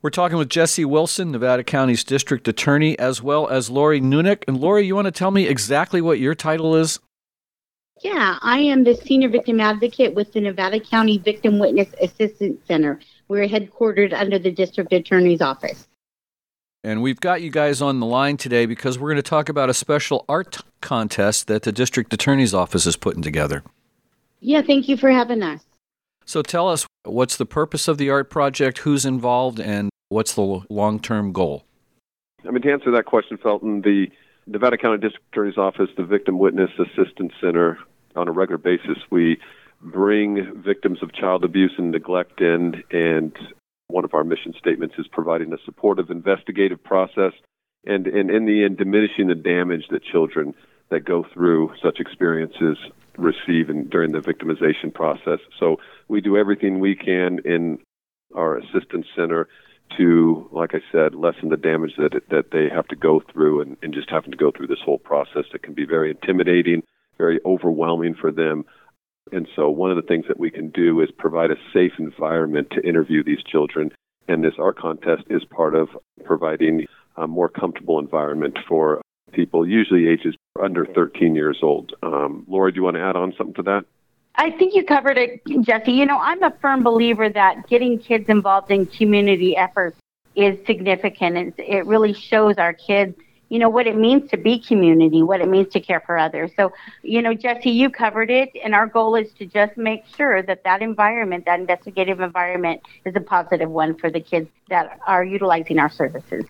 We're talking with Jesse Wilson, Nevada County's district attorney, as well as Lori Nunick. And Lori, you want to tell me exactly what your title is? Yeah, I am the senior victim advocate with the Nevada County Victim Witness Assistance Center. We're headquartered under the district attorney's office. And we've got you guys on the line today because we're going to talk about a special art contest that the district attorney's office is putting together. Yeah, thank you for having us. So tell us what's the purpose of the art project, who's involved, and what's the long term goal? I mean, to answer that question, Felton, the Nevada County District Attorney's Office, the Victim Witness Assistance Center, on a regular basis, we bring victims of child abuse and neglect in, and one of our mission statements is providing a supportive investigative process and, and in the end, diminishing the damage that children that go through such experiences receive in, during the victimization process. So we do everything we can in our assistance center to, like I said, lessen the damage that that they have to go through, and, and just having to go through this whole process that can be very intimidating, very overwhelming for them. And so, one of the things that we can do is provide a safe environment to interview these children. And this art contest is part of providing a more comfortable environment for people, usually ages under 13 years old. Um, Laura, do you want to add on something to that? I think you covered it, Jesse. You know, I'm a firm believer that getting kids involved in community efforts is significant. It, it really shows our kids, you know, what it means to be community, what it means to care for others. So, you know, Jesse, you covered it, and our goal is to just make sure that that environment, that investigative environment, is a positive one for the kids that are utilizing our services.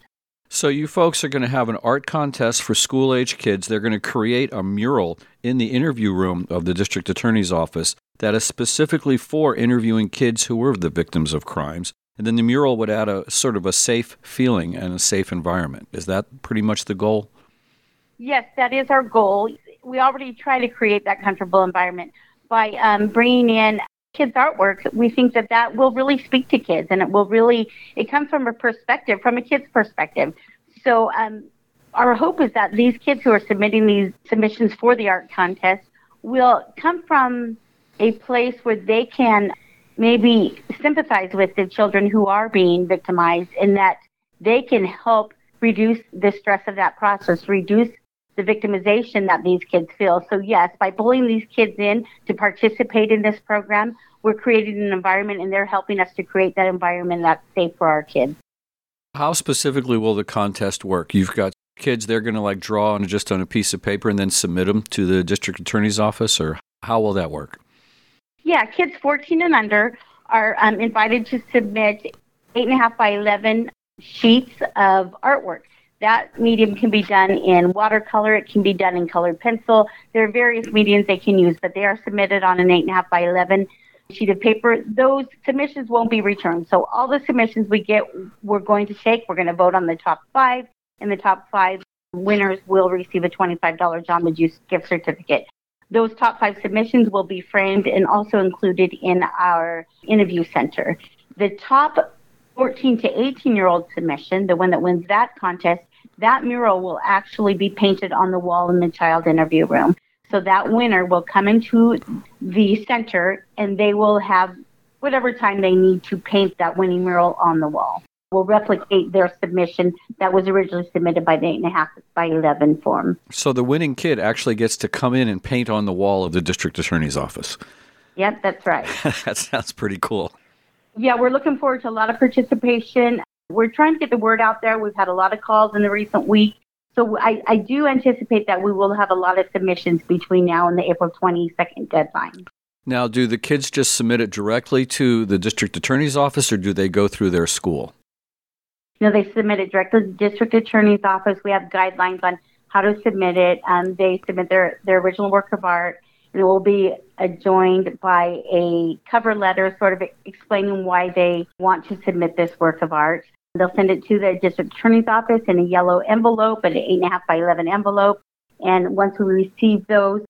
So, you folks are going to have an art contest for school age kids. They're going to create a mural in the interview room of the district attorney's office that is specifically for interviewing kids who were the victims of crimes. And then the mural would add a sort of a safe feeling and a safe environment. Is that pretty much the goal? Yes, that is our goal. We already try to create that comfortable environment by um, bringing in kids' artwork. We think that that will really speak to kids, and it will really it comes from a perspective, from a kid's perspective. So um, our hope is that these kids who are submitting these submissions for the art contest will come from a place where they can maybe sympathize with the children who are being victimized and that they can help reduce the stress of that process, reduce the victimization that these kids feel. So, yes, by pulling these kids in to participate in this program, we're creating an environment and they're helping us to create that environment that's safe for our kids. How specifically will the contest work? You've got kids they're going to like draw on just on a piece of paper and then submit them to the district attorney's office or how will that work? Yeah, kids 14 and under are um, invited to submit eight and a half by 11 sheets of artwork. That medium can be done in watercolor. It can be done in colored pencil. There are various mediums they can use, but they are submitted on an eight and a half by 11 sheet of paper. Those submissions won't be returned. So all the submissions we get, we're going to take. We're going to vote on the top five, and the top five winners will receive a $25 Jamba Juice gift certificate. Those top five submissions will be framed and also included in our interview center. The top 14 to 18 year old submission, the one that wins that contest, that mural will actually be painted on the wall in the child interview room. So that winner will come into the center and they will have whatever time they need to paint that winning mural on the wall. Will replicate their submission that was originally submitted by the eight and a half by eleven form. So the winning kid actually gets to come in and paint on the wall of the district attorney's office. Yep, that's right. that sounds pretty cool. Yeah, we're looking forward to a lot of participation. We're trying to get the word out there. We've had a lot of calls in the recent week. So I, I do anticipate that we will have a lot of submissions between now and the April 22nd deadline. Now, do the kids just submit it directly to the district attorney's office or do they go through their school? No, they submit it directly to the district attorney's office. We have guidelines on how to submit it. Um, they submit their, their original work of art, and it will be adjoined by a cover letter sort of explaining why they want to submit this work of art. They'll send it to the district attorney's office in a yellow envelope, an eight and a half by 11 envelope. And once we receive those,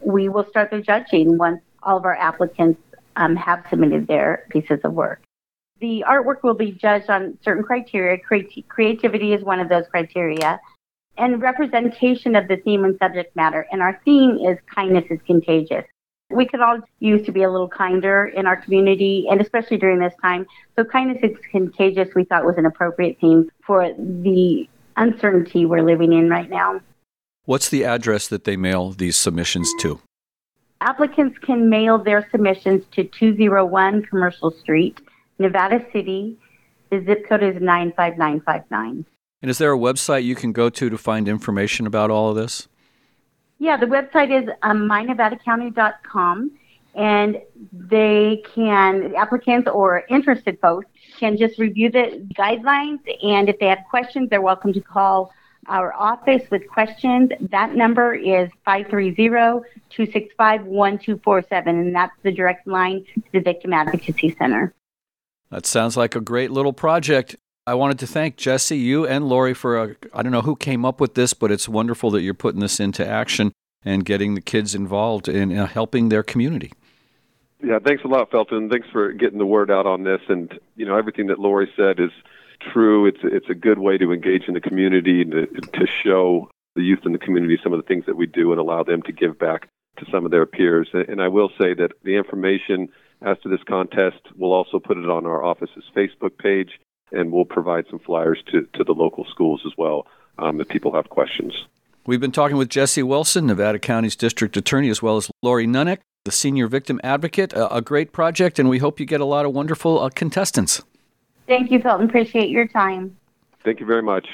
we will start the judging once all of our applicants um, have submitted their pieces of work. The artwork will be judged on certain criteria. Creati- creativity is one of those criteria, and representation of the theme and subject matter. And our theme is kindness is contagious. We could all use to be a little kinder in our community, and especially during this time. So, kindness is contagious, we thought was an appropriate theme for the uncertainty we're living in right now. What's the address that they mail these submissions to? Applicants can mail their submissions to 201 Commercial Street, Nevada City. The zip code is 95959. And is there a website you can go to to find information about all of this? Yeah, the website is um, mynevadacounty.com, and they can, applicants or interested folks can just review the guidelines, and if they have questions, they're welcome to call our office with questions. That number is 530-265-1247, and that's the direct line to the Victim Advocacy Center. That sounds like a great little project. I wanted to thank Jesse, you, and Lori for a, I don't know who came up with this, but it's wonderful that you're putting this into action and getting the kids involved in uh, helping their community. Yeah, thanks a lot, Felton. Thanks for getting the word out on this. And you know, everything that Lori said is true. It's it's a good way to engage in the community and to, to show the youth in the community some of the things that we do and allow them to give back to some of their peers. And I will say that the information as to this contest, we'll also put it on our office's Facebook page, and we'll provide some flyers to, to the local schools as well um, if people have questions. We've been talking with Jesse Wilson, Nevada County's district attorney, as well as Lori Nunnick, the senior victim advocate. A, a great project, and we hope you get a lot of wonderful uh, contestants. Thank you, Felton. Appreciate your time. Thank you very much.